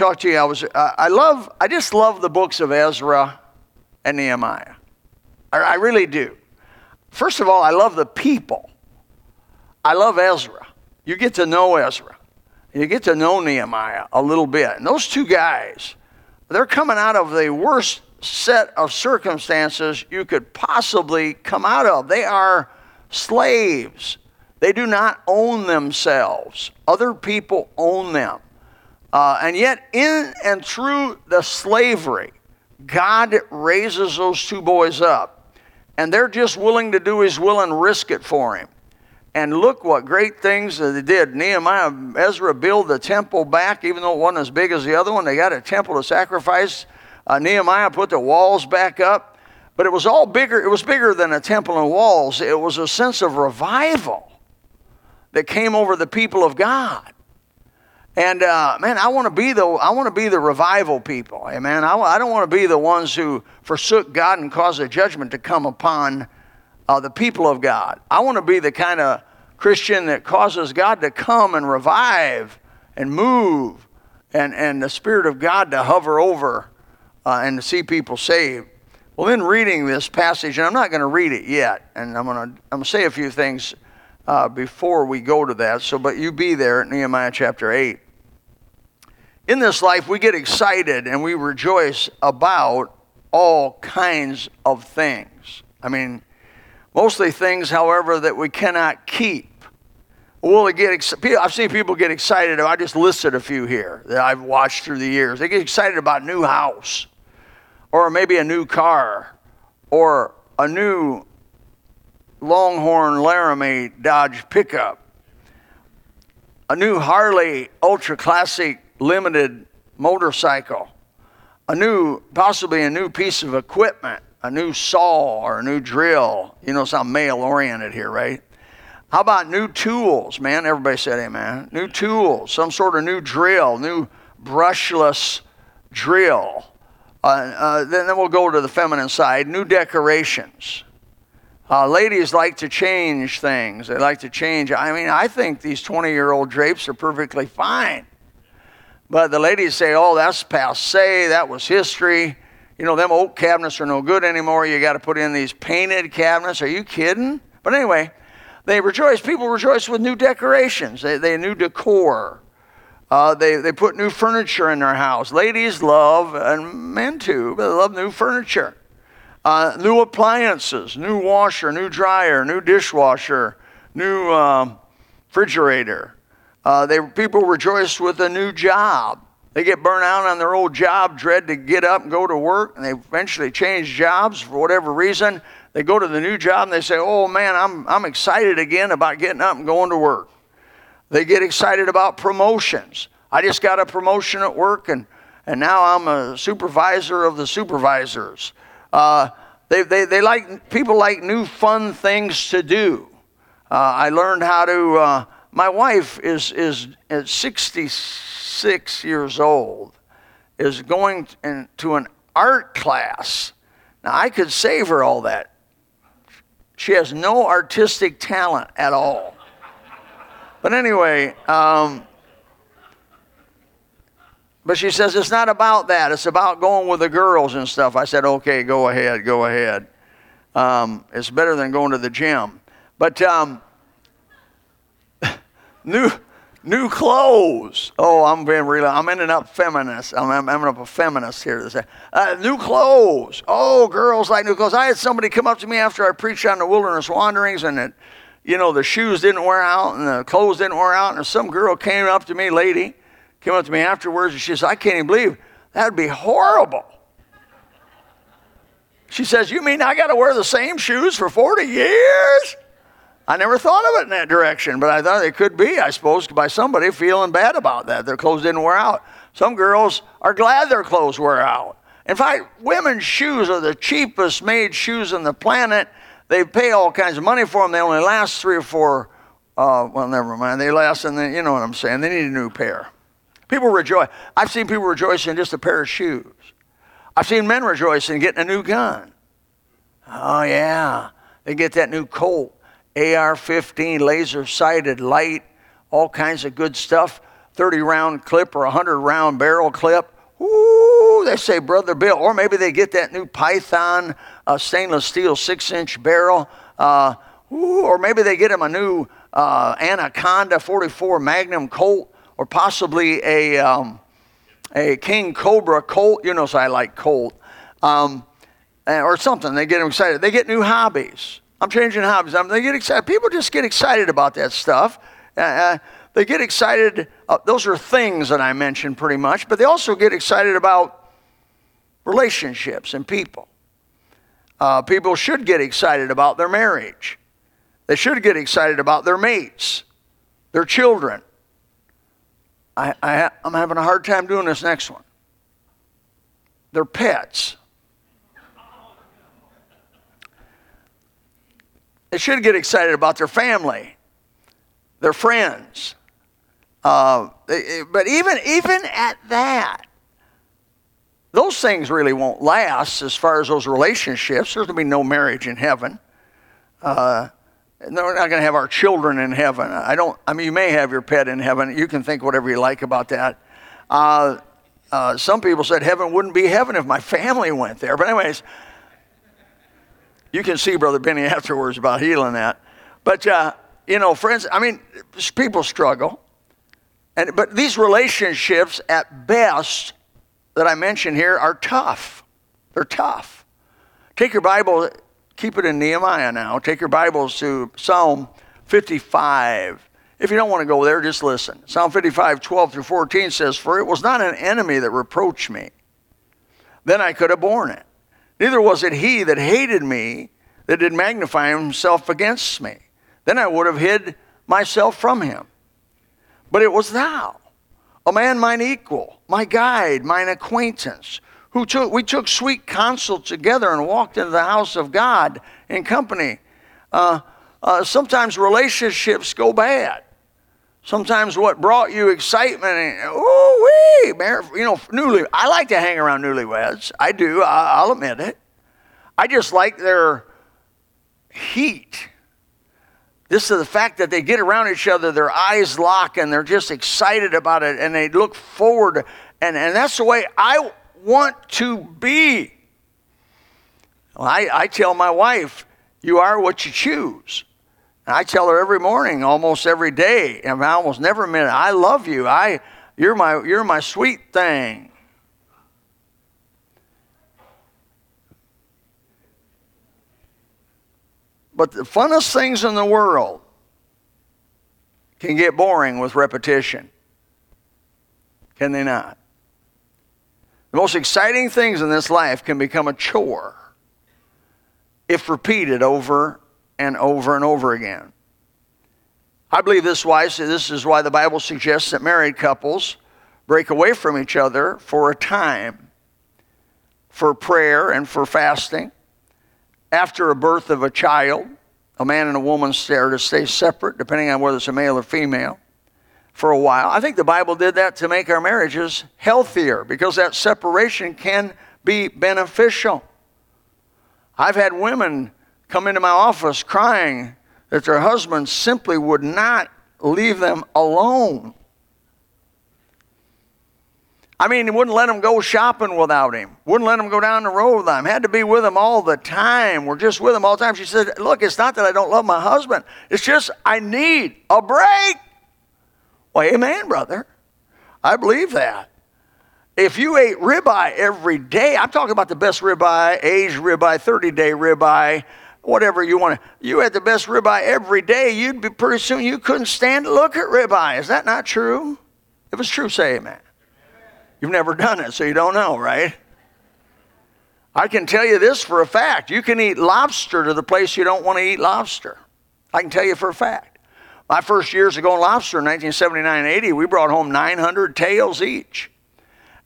talk to you. I was, uh, I love, I just love the books of Ezra and Nehemiah. I, I really do. First of all, I love the people. I love Ezra. You get to know Ezra. You get to know Nehemiah a little bit. And those two guys, they're coming out of the worst set of circumstances you could possibly come out of. They are slaves. They do not own themselves. Other people own them. Uh, and yet, in and through the slavery, God raises those two boys up. And they're just willing to do his will and risk it for him. And look what great things they did. Nehemiah, Ezra build the temple back, even though it wasn't as big as the other one. They got a temple to sacrifice. Uh, Nehemiah put the walls back up. But it was all bigger. It was bigger than a temple and walls. It was a sense of revival that came over the people of God. And uh, man, I want to be the I want to be the revival people. Amen. I, I don't want to be the ones who forsook God and caused a judgment to come upon uh, the people of God. I want to be the kind of Christian that causes God to come and revive and move, and and the Spirit of God to hover over uh, and to see people saved. Well, in reading this passage, and I'm not going to read it yet, and I'm going to I'm going to say a few things uh, before we go to that. So, but you be there at Nehemiah chapter 8. In this life, we get excited and we rejoice about all kinds of things. I mean, mostly things, however, that we cannot keep. Well, get ex- I've seen people get excited. I just listed a few here that I've watched through the years. They get excited about a new house, or maybe a new car, or a new Longhorn Laramie Dodge pickup, a new Harley Ultra Classic Limited motorcycle, a new, possibly a new piece of equipment, a new saw or a new drill. You know, I'm male oriented here, right? How about new tools, man? Everybody said amen. New tools, some sort of new drill, new brushless drill. Uh, uh, then, then we'll go to the feminine side, new decorations. Uh, ladies like to change things. They like to change. I mean, I think these 20 year old drapes are perfectly fine. But the ladies say, oh, that's passe. That was history. You know, them oak cabinets are no good anymore. You got to put in these painted cabinets. Are you kidding? But anyway, they rejoice. People rejoice with new decorations, they, they new decor. Uh, they, they put new furniture in their house. Ladies love, and men too, but they love new furniture. Uh, new appliances, new washer, new dryer, new dishwasher, new um, refrigerator. Uh, they, people rejoice with a new job. They get burnt out on their old job, dread to get up and go to work, and they eventually change jobs for whatever reason. They go to the new job and they say, Oh man, I'm, I'm excited again about getting up and going to work. They get excited about promotions. I just got a promotion at work, and, and now I'm a supervisor of the supervisors. Uh, they, they, they like, people like new fun things to do. Uh, I learned how to, uh, my wife is, is, is 66 years old, is going to an art class. Now, I could save her all that. She has no artistic talent at all. But anyway, um, but she says it's not about that. It's about going with the girls and stuff. I said, okay, go ahead, go ahead. Um, it's better than going to the gym. But um, new new clothes. Oh, I'm being real. I'm ending up feminist. I'm, I'm ending up a feminist here. Uh, new clothes. Oh, girls like new clothes. I had somebody come up to me after I preached on the wilderness wanderings, and it, you know, the shoes didn't wear out and the clothes didn't wear out, and some girl came up to me, lady, came up to me afterwards, and she says, "I can't even believe that'd be horrible." She says, "You mean I got to wear the same shoes for 40 years?" I never thought of it in that direction, but I thought it could be, I suppose, by somebody feeling bad about that. Their clothes didn't wear out. Some girls are glad their clothes wear out. In fact, women's shoes are the cheapest made shoes on the planet. They pay all kinds of money for them. They only last three or four, uh, well, never mind. They last, and then, you know what I'm saying. They need a new pair. People rejoice. I've seen people rejoice in just a pair of shoes. I've seen men rejoice in getting a new gun. Oh, yeah. They get that new Colt, AR 15, laser sighted, light, all kinds of good stuff. 30 round clip or 100 round barrel clip. Ooh, they say, Brother Bill. Or maybe they get that new Python uh, stainless steel six inch barrel. Uh, ooh, or maybe they get them a new uh, Anaconda 44 Magnum Colt or possibly a, um, a King Cobra Colt. You know, so I like Colt. Um, eh, or something. They get excited. They get new hobbies. I'm changing hobbies. I mean, they get excited. People just get excited about that stuff. Uh, they get excited. Uh, those are things that I mentioned pretty much, but they also get excited about relationships and people. Uh, people should get excited about their marriage. They should get excited about their mates, their children. I, I, I'm having a hard time doing this next one. Their pets. They should get excited about their family, their friends. Uh, but even, even at that, those things really won't last as far as those relationships. There's going to be no marriage in heaven. Uh, no, we're not going to have our children in heaven. I don't. I mean, you may have your pet in heaven. You can think whatever you like about that. Uh, uh, some people said heaven wouldn't be heaven if my family went there. But anyways, you can see Brother Benny afterwards about healing that. But uh, you know, friends. I mean, people struggle, and but these relationships, at best, that I mentioned here, are tough. They're tough. Take your Bible keep it in Nehemiah now. Take your Bibles to Psalm 55. If you don't want to go there, just listen. Psalm 55, 12 through 14 says, For it was not an enemy that reproached me. Then I could have borne it. Neither was it he that hated me that did magnify himself against me. Then I would have hid myself from him. But it was thou, a man mine equal, my guide, mine acquaintance who took, we took sweet counsel together and walked into the house of God in company. Uh, uh, sometimes relationships go bad. Sometimes what brought you excitement, and oh wee, you know, newly. I like to hang around newlyweds. I do. I, I'll admit it. I just like their heat. This is the fact that they get around each other, their eyes lock, and they're just excited about it, and they look forward. And, and that's the way I want to be. Well, I, I tell my wife, you are what you choose. And I tell her every morning, almost every day, and I almost never minute, I love you. I, you're, my, you're my sweet thing. But the funnest things in the world can get boring with repetition. Can they not? The most exciting things in this life can become a chore if repeated over and over and over again. I believe this why this is why the Bible suggests that married couples break away from each other for a time for prayer and for fasting. After a birth of a child, a man and a woman are to stay separate, depending on whether it's a male or female for a while. I think the Bible did that to make our marriages healthier because that separation can be beneficial. I've had women come into my office crying that their husbands simply would not leave them alone. I mean, he wouldn't let them go shopping without him. Wouldn't let them go down the road with him. Had to be with him all the time. We're just with him all the time. She said, Look, it's not that I don't love my husband. It's just I need a break. Well, amen, brother. I believe that. If you ate ribeye every day, I'm talking about the best ribeye, aged ribeye, 30 day ribeye, whatever you want to, you had the best ribeye every day, you'd be pretty soon you couldn't stand to look at ribeye. Is that not true? If it's true, say amen. You've never done it, so you don't know, right? I can tell you this for a fact. You can eat lobster to the place you don't want to eat lobster. I can tell you for a fact. My first years of going lobster in 1979 80, we brought home 900 tails each.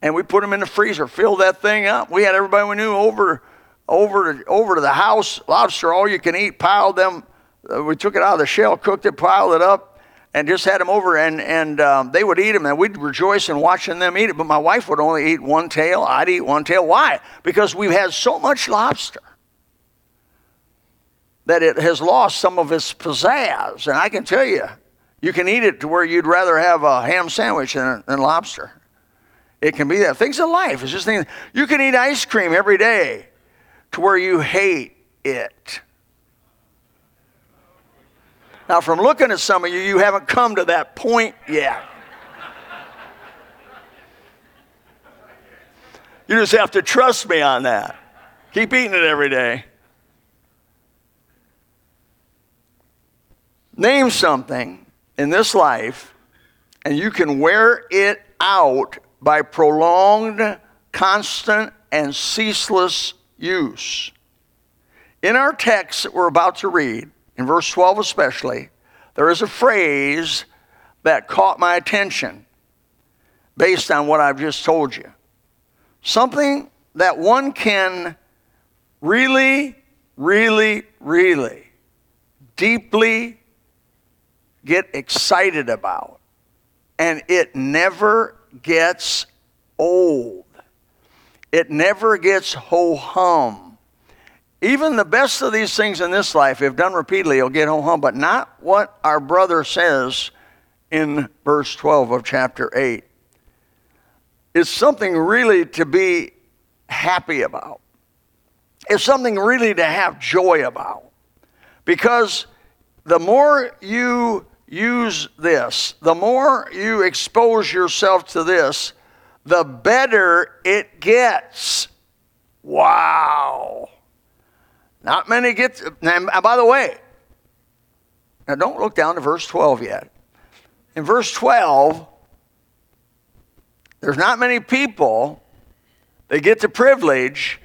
And we put them in the freezer, filled that thing up. We had everybody we knew over, over, to, over to the house, lobster, all you can eat, piled them. Uh, we took it out of the shell, cooked it, piled it up. and just had them over, and, and um, they would eat them, and we'd rejoice in watching them eat it. But my wife would only eat one tail. I'd eat one tail. Why? Because we've had so much lobster that it has lost some of its pizzazz. And I can tell you, you can eat it to where you'd rather have a ham sandwich than, than lobster. It can be that. Things in life. It's just things. You can eat ice cream every day to where you hate it. Now, from looking at some of you, you haven't come to that point yet. You just have to trust me on that. Keep eating it every day. Name something in this life, and you can wear it out by prolonged, constant, and ceaseless use. In our text that we're about to read, in verse 12 especially, there is a phrase that caught my attention based on what I've just told you. Something that one can really, really, really deeply get excited about. And it never gets old, it never gets ho hum. Even the best of these things in this life, if done repeatedly, will get ho hum, but not what our brother says in verse 12 of chapter 8. It's something really to be happy about. It's something really to have joy about. Because the more you use this, the more you expose yourself to this, the better it gets. Wow. Not many get, and by the way, now don't look down to verse 12 yet. In verse 12, there's not many people that get the privilege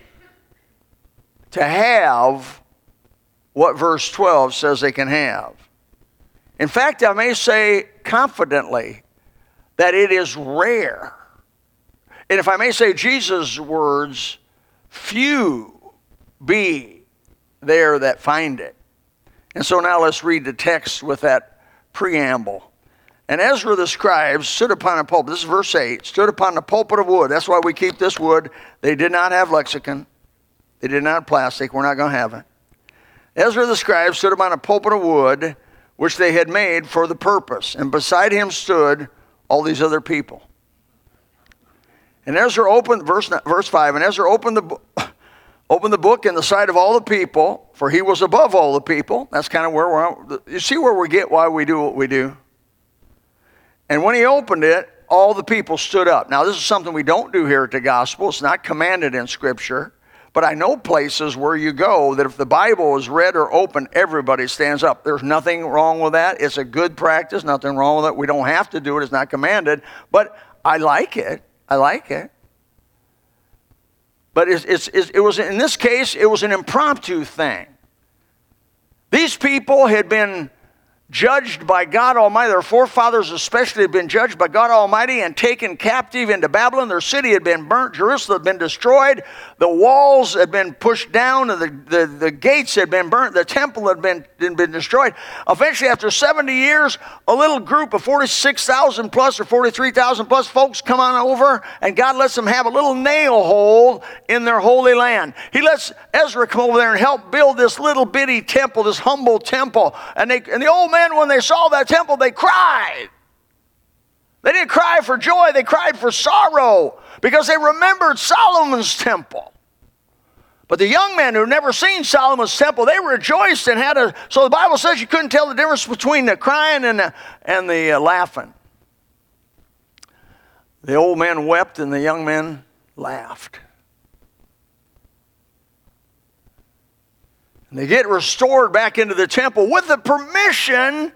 to have what verse 12 says they can have. In fact, I may say confidently that it is rare. And if I may say Jesus' words, few be there that find it. And so now let's read the text with that preamble. And Ezra the scribe stood upon a pulpit. This is verse 8. Stood upon the pulpit of wood. That's why we keep this wood. They did not have Lexan. They did not have plastic. We're not going to have it. Ezra the scribe stood upon a pulpit of wood which they had made for the purpose. And beside him stood all these other people. And Ezra opened, verse, verse 5, and Ezra opened the, opened the book in the sight of all the people, for he was above all the people. That's kind of where we're, you see where we get why we do what we do. And when he opened it, all the people stood up. Now, this is something we don't do here at the gospel. It's not commanded in Scripture. But I know places where you go that if the Bible is read or open, everybody stands up. There's nothing wrong with that. It's a good practice, nothing wrong with it. We don't have to do it, it's not commanded. But I like it. I like it. But it's, it's, it's, it was, in this case, it was an impromptu thing. These people had been judged by God Almighty. Their forefathers, especially, had been judged by God Almighty and taken captive into Babylon. Their city had been burnt, Jerusalem had been destroyed, the walls had been pushed down, and the, the, the gates had been burnt, the temple had been, had been destroyed. Eventually, after 70 years, a little group of 46,000 plus or 43,000 plus folks come on over, and God lets them have a little nail hole in their holy land. He lets Ezra come over there and help build this little bitty temple, this humble temple. And, they, and the old man men, when they saw that temple, they cried. They didn't cry for joy, they cried for sorrow because they remembered Solomon's temple. But the young men who had never seen Solomon's temple, they rejoiced and had a. So the Bible says you couldn't tell the difference between the crying and the, and the uh, laughing. The old men wept and the young men laughed. And they get restored back into the temple with the permission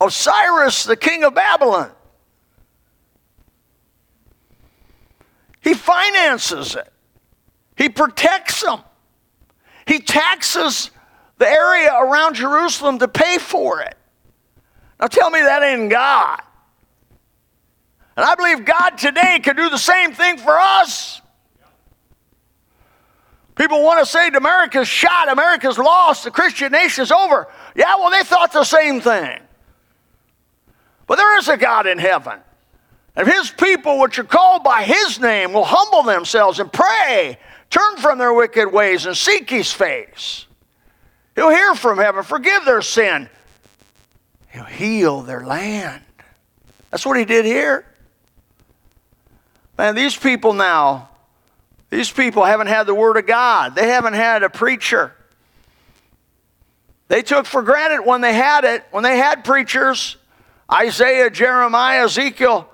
of Cyrus, the king of Babylon. He finances it, he protects them, he taxes the area around Jerusalem to pay for it. Now tell me that ain't God. And I believe God today could do the same thing for us. People want to say America's shot, America's lost, the Christian nation's over. Yeah, well, they thought the same thing. But there is a God in heaven. If his people, which are called by his name, will humble themselves and pray, turn from their wicked ways, and seek his face, he'll hear from heaven, forgive their sin, he'll heal their land. That's what he did here. Man, these people now, these people haven't had the Word of God, they haven't had a preacher. They took for granted when they had it, when they had preachers, Isaiah, Jeremiah, Ezekiel,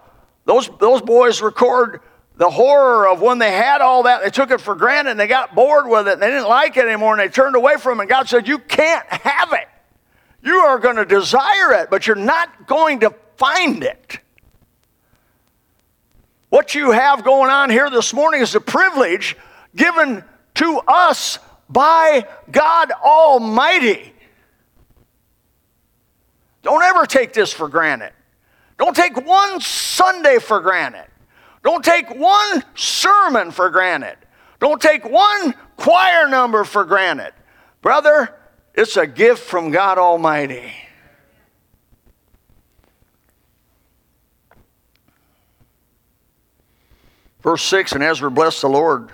those, those boys record the horror of when they had all that. They took it for granted and they got bored with it. They didn't like it anymore and they turned away from it. And God said, You can't have it. You are going to desire it, but you're not going to find it. What you have going on here this morning is a privilege given to us by God Almighty. Don't ever take this for granted. Don't take one Sunday for granted. Don't take one sermon for granted. Don't take one choir number for granted. Brother, it's a gift from God Almighty. Verse 6 And Ezra blessed the Lord,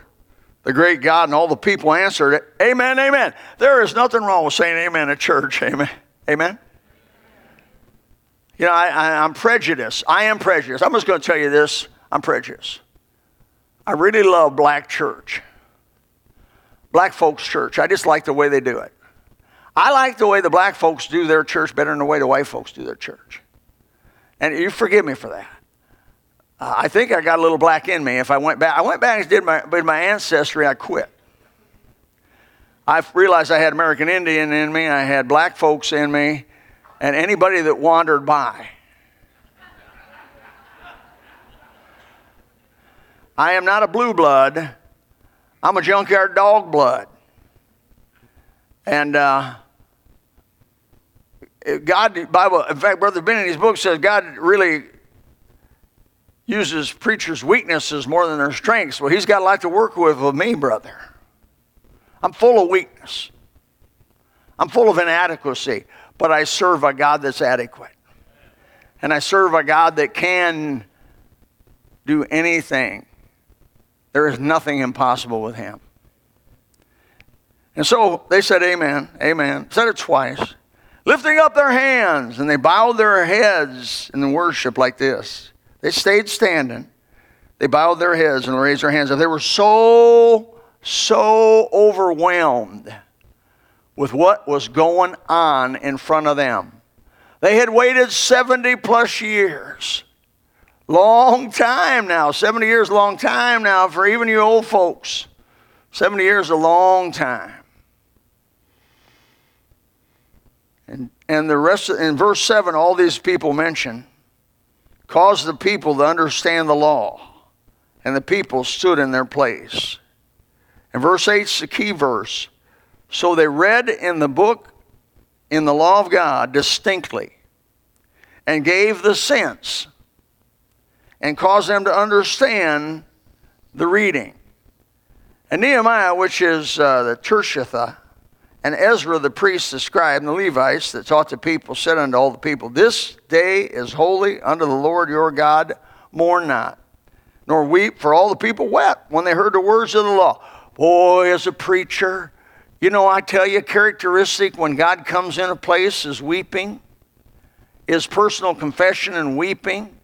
the great God, and all the people answered, Amen, amen. There is nothing wrong with saying amen at church. Amen. Amen. You know, I, I'm prejudiced. I am prejudiced. I'm just going to tell you this I'm prejudiced. I really love black church, black folks' church. I just like the way they do it. I like the way the black folks do their church better than the way the white folks do their church. And you forgive me for that. I think I got a little black in me. If I went back, I went back and did my, did my ancestry, I quit. I realized I had American Indian in me, I had black folks in me, and anybody that wandered by. I am not a blue blood. I'm a junkyard dog blood. And uh, God, Bible, in fact, Brother Ben in his book says God really uses preachers' weaknesses more than their strengths. Well, he's got a lot to work with with me, brother. I'm full of weakness. I'm full of inadequacy but I serve a God that's adequate. And I serve a God that can do anything. There is nothing impossible with him. And so they said, Amen, Amen. Said it twice. Lifting up their hands, and they bowed their heads in worship like this. They stayed standing. They bowed their heads and raised their hands. They were so, so overwhelmed with what was going on in front of them. They had waited 70 plus years. Long time now. 70 years, long time now for even you old folks. 70 years, a long time. And, and the rest, in verse 7, all these people mention caused the people to understand the law, and the people stood in their place. And verse 8 is the key verse. So they read in the book, in the law of God, distinctly and gave the sense and caused them to understand the reading. And Nehemiah, which is uh, the Tirshatha, and Ezra the priest, the scribe, and the Levites that taught the people, said unto all the people, This day is holy unto the Lord your God, mourn not, nor weep, for all the people wept when they heard the words of the law. Boy, as a preacher, you know, I tell you, characteristic when God comes in a place is weeping, is personal confession and weeping.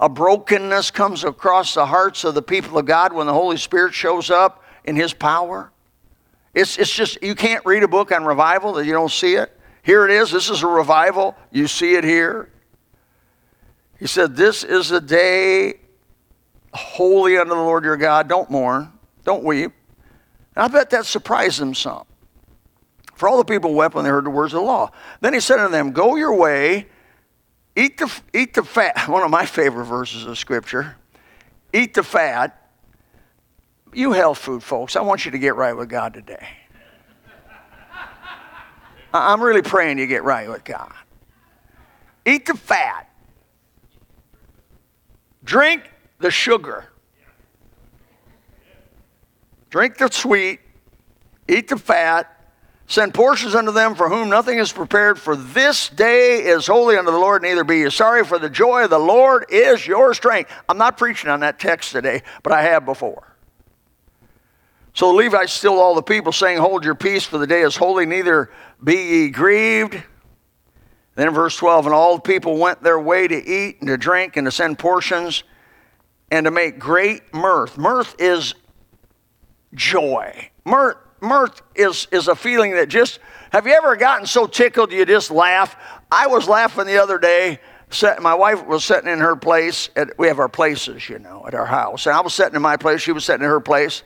A brokenness comes across the hearts of the people of God when the Holy Spirit shows up in His power. It's, it's just, you can't read a book on revival that you don't see it. Here it is. This is a revival. You see it here. He said, This is a day holy unto the Lord your God. Don't mourn. Don't weep. And I bet that surprised them some. For all the people wept when they heard the words of the law. Then he said unto them, Go your way, eat the, eat the fat. One of my favorite verses of Scripture. Eat the fat. You health food folks, I want you to get right with God today. I'm really praying you get right with God. Eat the fat. Drink the sugar. Drink the sweet. Eat the fat Send portions unto them for whom nothing is prepared, for this day is holy unto the Lord, neither be ye sorry, for the joy of the Lord is your strength. I'm not preaching on that text today, but I have before. So the Levites still all the people, saying, Hold your peace, for the day is holy, neither be ye grieved. Then verse 12, and all the people went their way to eat and to drink and to send portions and to make great mirth. Mirth is joy. Mirth, mirth is, is a feeling that just, have you ever gotten so tickled you just laugh? I was laughing the other day. Set, my wife was sitting in her place. At, we have our places, you know, at our house. And I was sitting in my place. She was sitting in her place.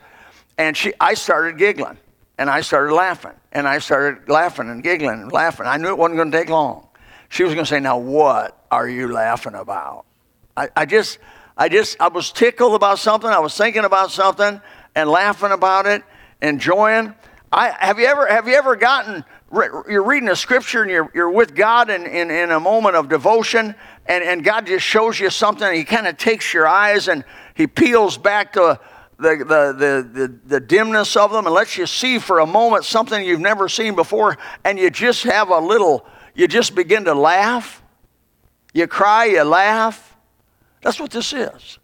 And she, I started giggling and I started laughing and I started laughing and giggling and laughing. I knew it wasn't going to take long. She was going to say, Now, what are you laughing about? I, I just, I just, I was tickled about something. I was thinking about something and laughing about it, enjoying. I, have you ever, have you ever gotten, you're reading a scripture and you're, you're with God in, in, in a moment of devotion and, and God just shows you something. He kind of takes your eyes and he peels back the, the, the, the, the, dimness of them and lets you see for a moment something you've never seen before, and you just have a little, you just begin to laugh. You cry, you laugh. That's what this is.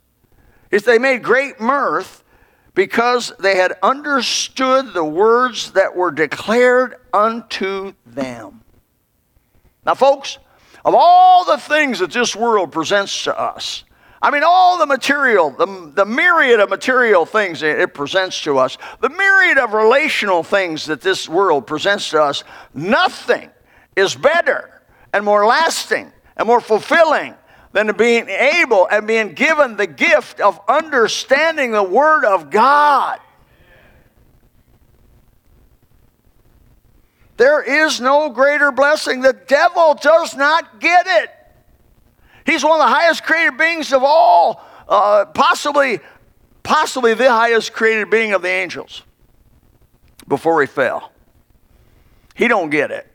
If they made great mirth because they had understood the words that were declared unto them. Now, folks, of all the things that this world presents to us, I mean, all the material, the, the myriad of material things it presents to us, the myriad of relational things that this world presents to us, nothing is better and more lasting and more fulfilling than being able and being given the gift of understanding the Word of God. There is no greater blessing. The devil does not get it. He's one of the highest created beings of all, uh, possibly, possibly the highest created being of the angels before he fell. He don't get it.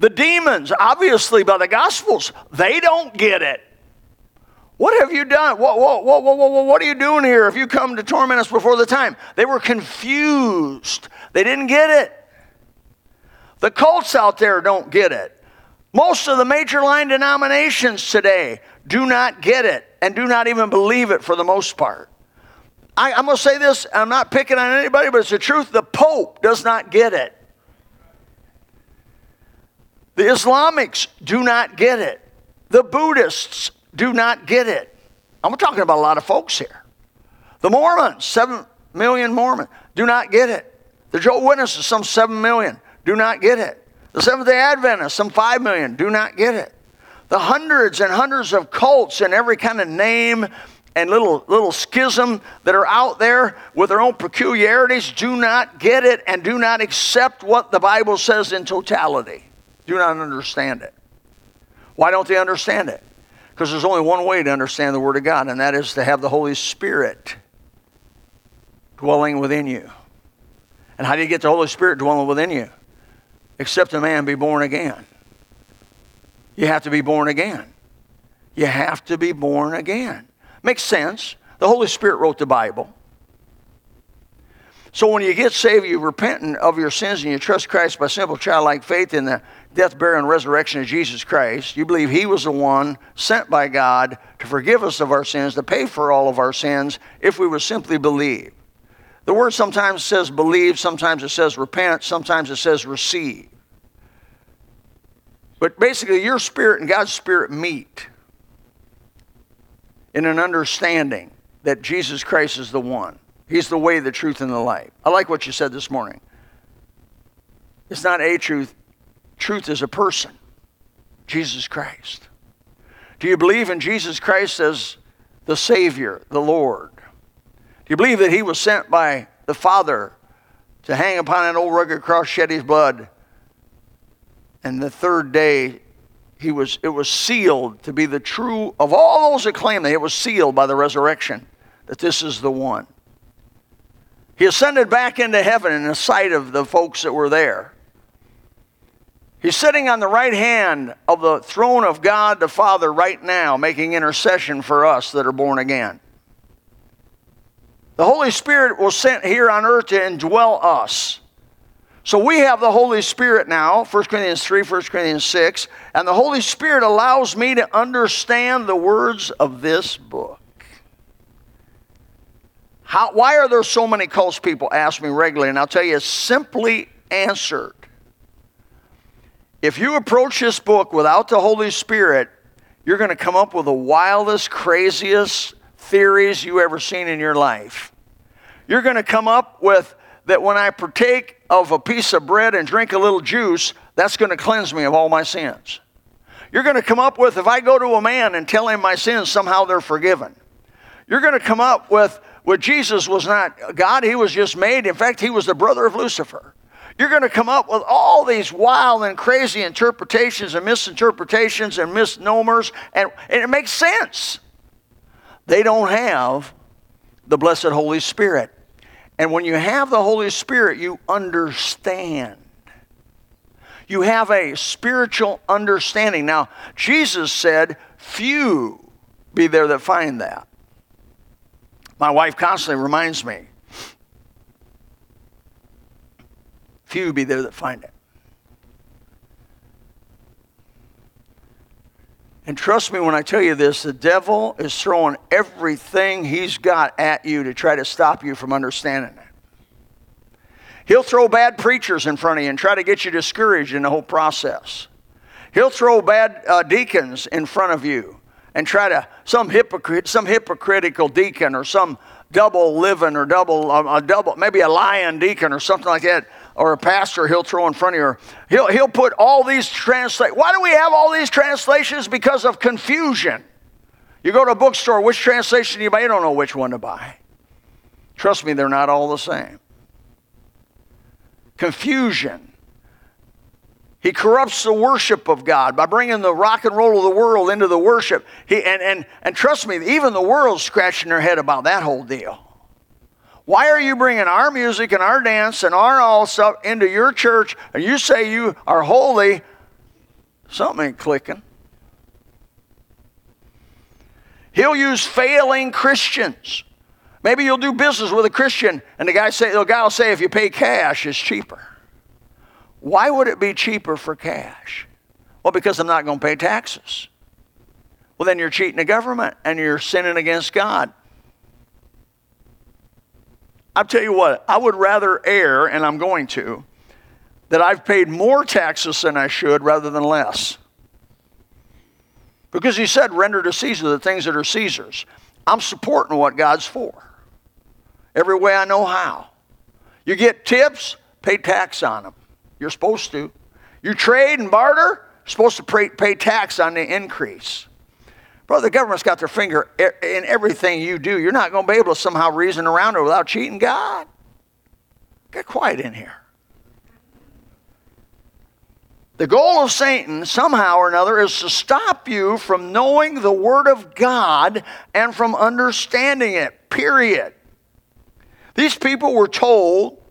The demons, obviously by the Gospels, they don't get it. What have you done? What, what, what, what, what, what are you doing here if you come to torment us before the time? They were confused. They didn't get it. The cults out there don't get it. Most of the major line denominations today do not get it and do not even believe it for the most part. I, am going to say this, I'm not picking on anybody, but it's the truth. The Pope does not get it. The Islamics do not get it. The Buddhists do not get it. I'm talking about a lot of folks here. The Mormons, 7 million Mormons, do not get it. The Jehovah's Witnesses, some 7 million, do not get it. The Seventh day Adventists, some 5 million, do not get it. The hundreds and hundreds of cults and every kind of name and little, little schism that are out there with their own peculiarities do not get it and do not accept what the Bible says in totality. Do not understand it. Why don't they understand it? Because there's only one way to understand the Word of God, and that is to have the Holy Spirit dwelling within you. And how do you get the Holy Spirit dwelling within you? Except a man be born again. You have to be born again. You have to be born again. Makes sense. The Holy Spirit wrote the Bible. So when you get saved, you repent of your sins and you trust Christ by simple childlike faith in the death, burial, and resurrection of Jesus Christ. You believe He was the one sent by God to forgive us of our sins, to pay for all of our sins, if we would simply believe. The word sometimes says believe, sometimes it says repent, sometimes it says receive. But basically, your spirit and God's spirit meet in an understanding that Jesus Christ is the one. He's the way, the truth, and the life. I like what you said this morning. It's not a truth, truth is a person, Jesus Christ. Do you believe in Jesus Christ as the Savior, the Lord? Do you believe that He was sent by the Father to hang upon an old rugged cross, shed His blood, and the third day he was it was sealed to be the true of all those that claim that it was sealed by the resurrection that this is the one. He ascended back into heaven in the sight of the folks that were there. He's sitting on the right hand of the throne of god the father right now making intercession for us that are born again. The holy spirit was sent here on earth to indwell us So we have the Holy Spirit now, 1 Corinthians 3, 1 Corinthians 6, and the Holy Spirit allows me to understand the words of this book. How, why are there so many cults? People ask me regularly, and I'll tell you, it's simply answered. If you approach this book without the Holy Spirit, you're going to come up with the wildest, craziest theories you ever seen in your life. You're going to come up with that when I partake of a piece of bread and drink a little juice, that's going to cleanse me of all my sins. You're going to come up with if I go to a man and tell him my sins, somehow they're forgiven. You're going to come up with what Jesus was not God, he was just made. In fact, he was the brother of Lucifer. You're going to come up with all these wild and crazy interpretations and misinterpretations and misnomers, and, and it makes sense. They don't have the blessed Holy Spirit. And when you have the Holy Spirit, you understand. You have a spiritual understanding. Now, Jesus said, Few be there that find that. My wife constantly reminds me, Few be there that find it. And trust me when I tell you this the devil is throwing everything he's got at you to try to stop you from understanding it. He'll throw bad preachers in front of you and try to get you discouraged in the whole process. He'll throw bad uh, deacons in front of you and try to some hypocrite, some hypocritical deacon or some double living or double uh, a double maybe a lying deacon or something like that or a pastor he'll throw in front of you. He'll, he'll put all these translate. Why do we have all these translations? Because of confusion. You go to a bookstore, which translation do you buy? You don't know which one to buy. Trust me, they're not all the same. Confusion. He corrupts the worship of God by bringing the rock and roll of the world into the worship. He, and, and, and trust me, even the world's scratching their head about that whole deal. Why are you bringing our music and our dance and our all stuff into your church and you say you are holy? Something ain't clicking. He'll use failing Christians. Maybe you'll do business with a Christian and the guy say the guy will say if you pay cash it's cheaper. Why would it be cheaper for cash? Well, because I'm not going to pay taxes. Well, then you're cheating the government and you're sinning against God. I'll tell you what, I would rather err, and I'm going to, that I've paid more taxes than I should rather than less. Because he said, render to Caesar the things that are Caesar's. I'm supporting what God's for. Every way I know how. You get tips, pay tax on them. You're supposed to. You trade and barter, supposed to pay, pay tax on the increase. Brother, the government's got their finger in everything you do. You're not going to be able to somehow reason around it without cheating God. Get quiet in here. The goal of Satan, somehow or another, is to stop you from knowing the Word of God and from understanding it, period. These people were told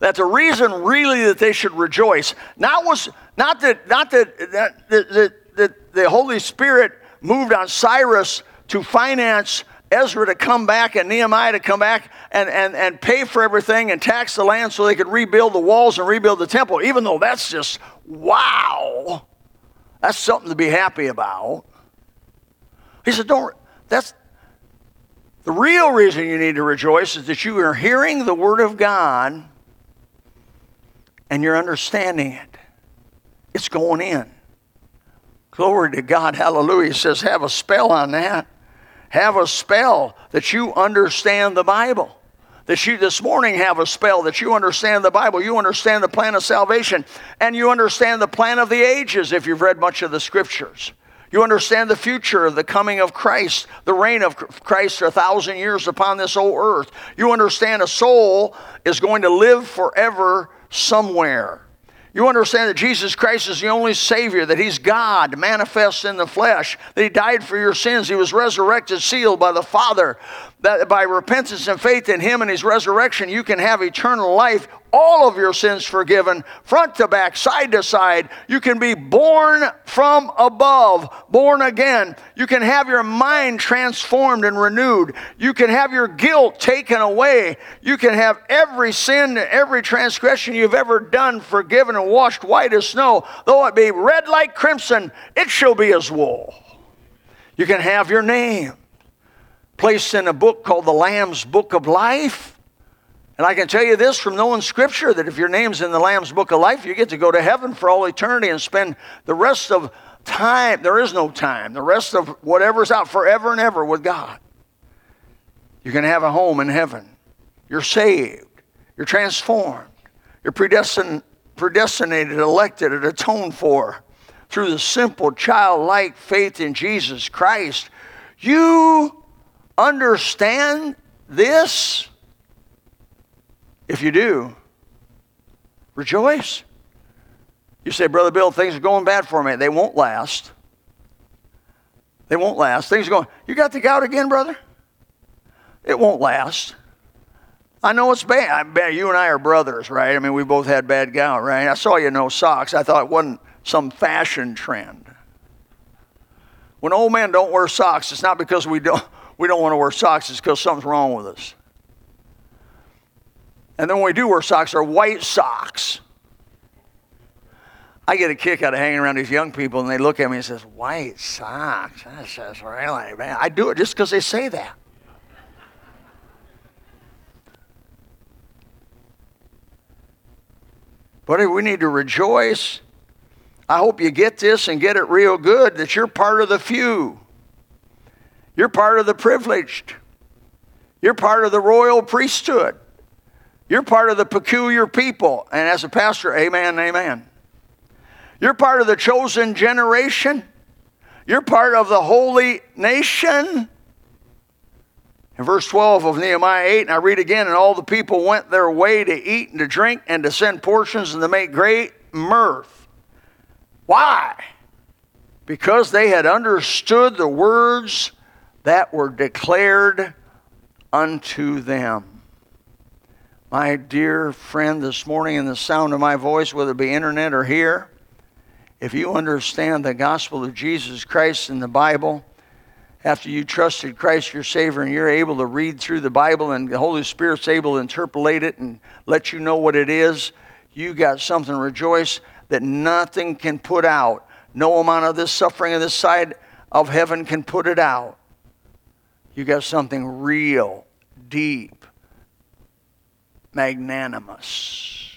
that the reason really that they should rejoice, not was not that not that that, that, that the Holy Spirit moved on Cyrus to finance Ezra to come back and Nehemiah to come back and, and, and pay for everything and tax the land so they could rebuild the walls and rebuild the temple, even though that's just wow. That's something to be happy about. He said, Don't, that's the real reason you need to rejoice is that you are hearing the Word of God and you're understanding it. It's going in. Glory to God. Hallelujah. He says, have a spell on that. Have a spell that you understand the Bible. That you this morning have a spell that you understand the Bible. You understand the plan of salvation. And you understand the plan of the ages if you've read much of the scriptures. You understand the future the coming of Christ, the reign of Christ a thousand years upon this old earth. You understand a soul is going to live forever somewhere. You understand that Jesus Christ is the only Savior, that He's God manifest in the flesh, that He died for your sins, He was resurrected, sealed by the Father, that by repentance and faith in Him and His resurrection, you can have eternal life all of your sins forgiven, front to back, side to side. You can be born from above, born again. You can have your mind transformed and renewed. You can have your guilt taken away. You can have every sin, every transgression you've ever done forgiven and washed white as snow. Though it be red like crimson, it shall be as wool. You can have your name placed in a book called the Lamb's Book of Life. And I can tell you this from knowing Scripture that if your name's in the Lamb's Book of Life, you get to go to heaven for all eternity and spend the rest of time. There is no time. The rest of whatever's out forever and ever with God. You can have a home in heaven. You're saved. You're transformed. You're predestined, predestinated, elected, and atoned for through the simple childlike faith in Jesus Christ. You understand this? If you do, rejoice. You say, Brother Bill, things are going bad for me. They won't last. They won't last. Things are going, you got the gout again, brother? It won't last. I know it's bad. Bet you and I are brothers, right? I mean, we both had bad gout, right? I saw you no socks. I thought it wasn't some fashion trend. When old men don't wear socks, it's not because we don't we don't want to wear socks, it's because something's wrong with us. And then when we do wear socks, they're white socks. I get a kick out of hanging around these young people, and they look at me and says, "White socks." That says really man. I do it just because they say that. But we need to rejoice. I hope you get this and get it real good that you're part of the few. You're part of the privileged. You're part of the royal priesthood. You're part of the peculiar people. And as a pastor, amen, amen. You're part of the chosen generation. You're part of the holy nation. In verse 12 of Nehemiah 8, and I read again, and all the people went their way to eat and to drink and to send portions and to make great mirth. Why? Because they had understood the words that were declared unto them. My dear friend, this morning, in the sound of my voice, whether it be internet or here, if you understand the gospel of Jesus Christ in the Bible, after you trusted Christ your Savior and you're able to read through the Bible and the Holy Spirit's able to interpolate it and let you know what it is, you got something to rejoice that nothing can put out. No amount of this suffering on this side of heaven can put it out. You got something real, deep, magnanimous.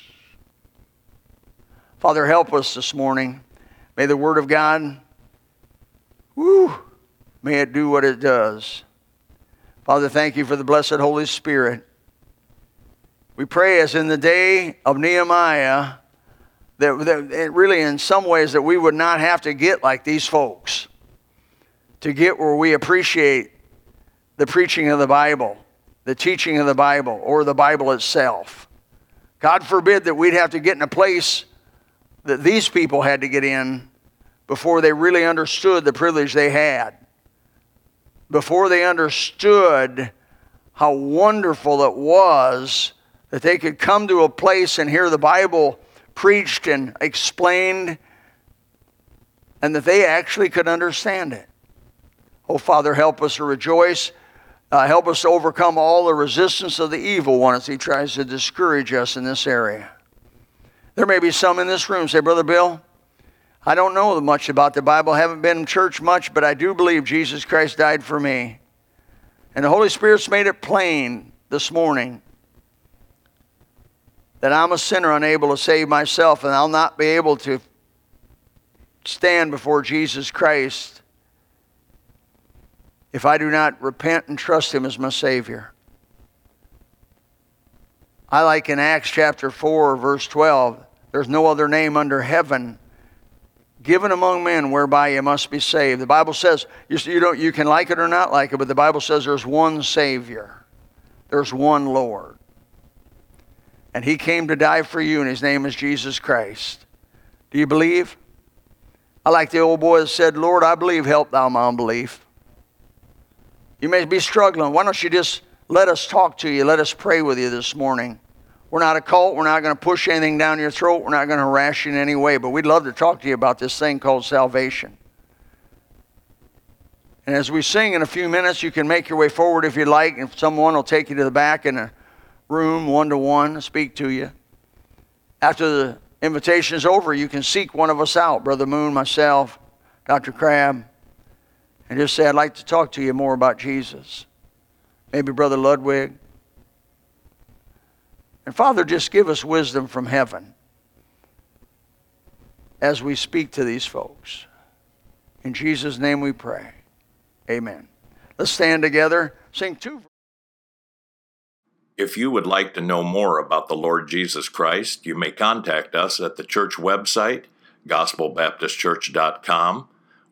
Father, help us this morning. May the Word of God, whoo, may it do what it does. Father, thank you for the blessed Holy Spirit. We pray as in the day of Nehemiah that, that really in some ways that we would not have to get like these folks to get where we appreciate the preaching of the Bible, the teaching of the Bible, or the Bible itself. God forbid that we'd have to get in a place that these people had to get in before they really understood the privilege they had, before they understood how wonderful it was that they could come to a place and hear the Bible preached and explained, and that they actually could understand it. Oh, Father, help us to rejoice uh, help us to overcome all the resistance of the evil one as he tries to discourage us in this area. There may be some in this room say, Brother Bill, I don't know much about the Bible, I haven't been in church much, but I do believe Jesus Christ died for me. And the Holy Spirit's made it plain this morning that I'm a sinner unable to save myself, and I'll not be able to stand before Jesus Christ if I do not repent and trust Him as my Savior. I like in Acts chapter 4, verse 12, there's no other name under heaven given among men whereby you must be saved. The Bible says, you, you, don't, you can like it or not like it, but the Bible says there's one Savior, there's one Lord. And He came to die for you, and His name is Jesus Christ. Do you believe? I like the old boy that said, Lord, I believe, help thou my unbelief. You may be struggling. Why don't you just let us talk to you? Let us pray with you this morning. We're not a cult. We're not going to push anything down your throat. We're not going to harass you in any way. But we'd love to talk to you about this thing called salvation. And as we sing in a few minutes, you can make your way forward if you like. and someone will take you to the back in a room, one to one, speak to you. After the invitation is over, you can seek one of us out, Brother Moon, myself, Dr. Crabb, and just say, I'd like to talk to you more about Jesus. Maybe Brother Ludwig. And Father, just give us wisdom from heaven as we speak to these folks. In Jesus' name we pray. Amen. Let's stand together, sing two. If you would like to know more about the Lord Jesus Christ, you may contact us at the church website, gospelbaptistchurch.com,